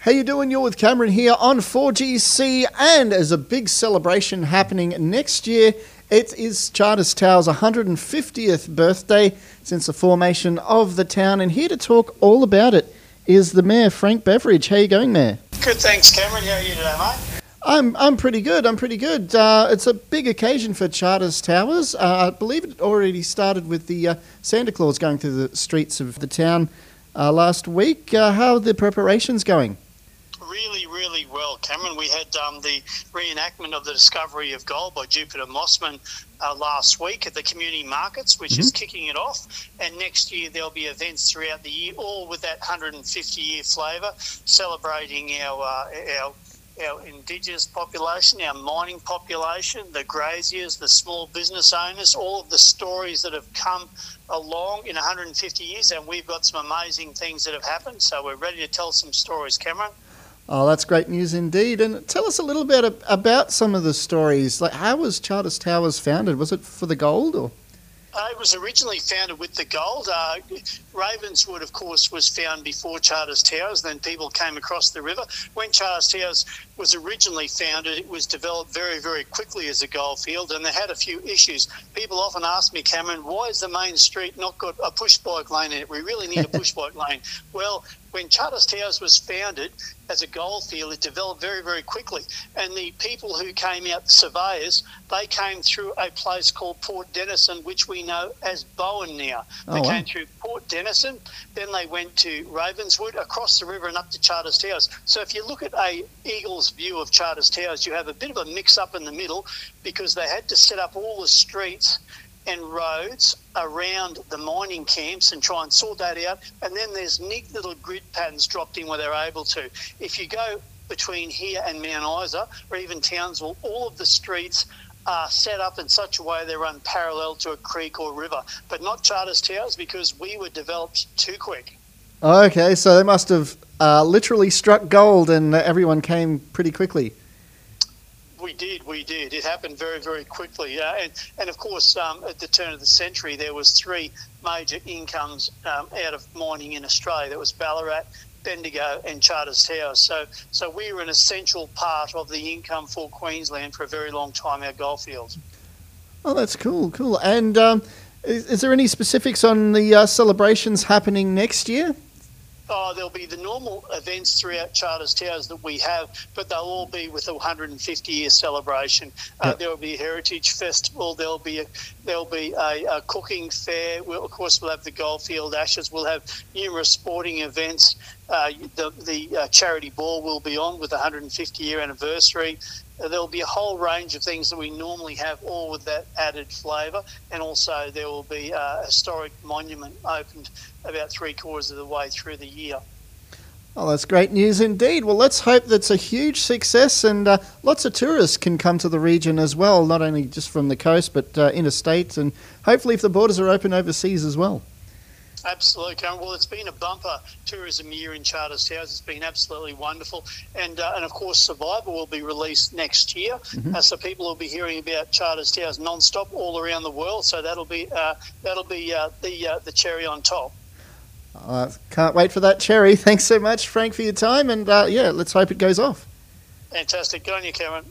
How you doing? You're with Cameron here on 4GC, and as a big celebration happening next year, it is Charters Tower's 150th birthday since the formation of the town, and here to talk all about it is the mayor, Frank Beveridge. How you going, Mayor? Good, thanks, Cameron. How are you today, mate? I'm I'm pretty good. I'm pretty good. Uh, it's a big occasion for Charters Towers. Uh, I believe it already started with the uh, Santa Claus going through the streets of the town uh, last week. Uh, how are the preparations going? Really, really well, Cameron. We had um, the reenactment of the discovery of gold by Jupiter Mosman uh, last week at the community markets, which is kicking it off. And next year there'll be events throughout the year, all with that 150 year flavour, celebrating our uh, our our indigenous population, our mining population, the graziers, the small business owners, all of the stories that have come along in 150 years, and we've got some amazing things that have happened. So we're ready to tell some stories, Cameron. Oh, that's great news indeed. And tell us a little bit about some of the stories. Like, how was Charters Towers founded? Was it for the gold or? Uh, it was originally founded with the gold. Uh, Ravenswood, of course, was found before Charters Towers. Then people came across the river. When Charters Towers was originally founded, it was developed very, very quickly as a gold field, and they had a few issues. People often ask me, Cameron, why is the main street not got a push bike lane in it? We really need a push bike lane. Well, when Charters Towers was founded as a gold field, it developed very, very quickly. And the people who came out, the surveyors, they came through a place called Port Denison, which we know as Bowen now. They Oh, wow. came through Port Denison, then they went to Ravenswood, across the river and up to Charters Towers. So if you look at a eagle's view of Charters Towers, you have a bit of a mix up in the middle because they had to set up all the streets and roads around the mining camps and try and sort that out. And then there's neat little grid patterns dropped in where they're able to. If you go between here and Mount Isa or even Townsville, all of the streets are set up in such a way they run parallel to a creek or river, but not Charters Towers because we were developed too quick. Okay, so they must have uh, literally struck gold, and everyone came pretty quickly. We did, we did. It happened very, very quickly. Uh, and, and of course, um, at the turn of the century, there was three major incomes um, out of mining in Australia. There was Ballarat, Bendigo, and Charters Towers. So, so we were an essential part of the income for Queensland for a very long time. Our goldfields. Oh, that's cool, cool. And um, is, is there any specifics on the uh, celebrations happening next year? Oh, there'll be the normal events throughout Charters Towers that we have, but they'll all be with a 150 year celebration. Uh, Yep. There will be a heritage festival. There'll be a there'll be a, a cooking fair. We'll, of course, we'll have the Goldfield Ashes. We'll have numerous sporting events. Uh, the the uh, charity ball will be on with the 150 year anniversary. Uh, There'll be a whole range of things that we normally have, all with that added flavour. And also, there will be a historic monument opened about three quarters of the way through the year. Oh, that's great news indeed. Well, let's hope that's a huge success and uh, lots of tourists can come to the region as well, not only just from the coast but uh, interstate and hopefully if the borders are open overseas as well. Absolutely, Karen. Well, it's been a bumper tourism year in Charters Towers. It's been absolutely wonderful, and uh, and of course, Survivor will be released next year, uh, so people will be hearing about Charters Towers non-stop all around the world. So that'll be uh, that'll be uh, the uh, the cherry on top. Uh, can't wait for that cherry. Thanks so much, Frank, for your time and uh, yeah, let's hope it goes off. Fantastic. Good on you, Cameron.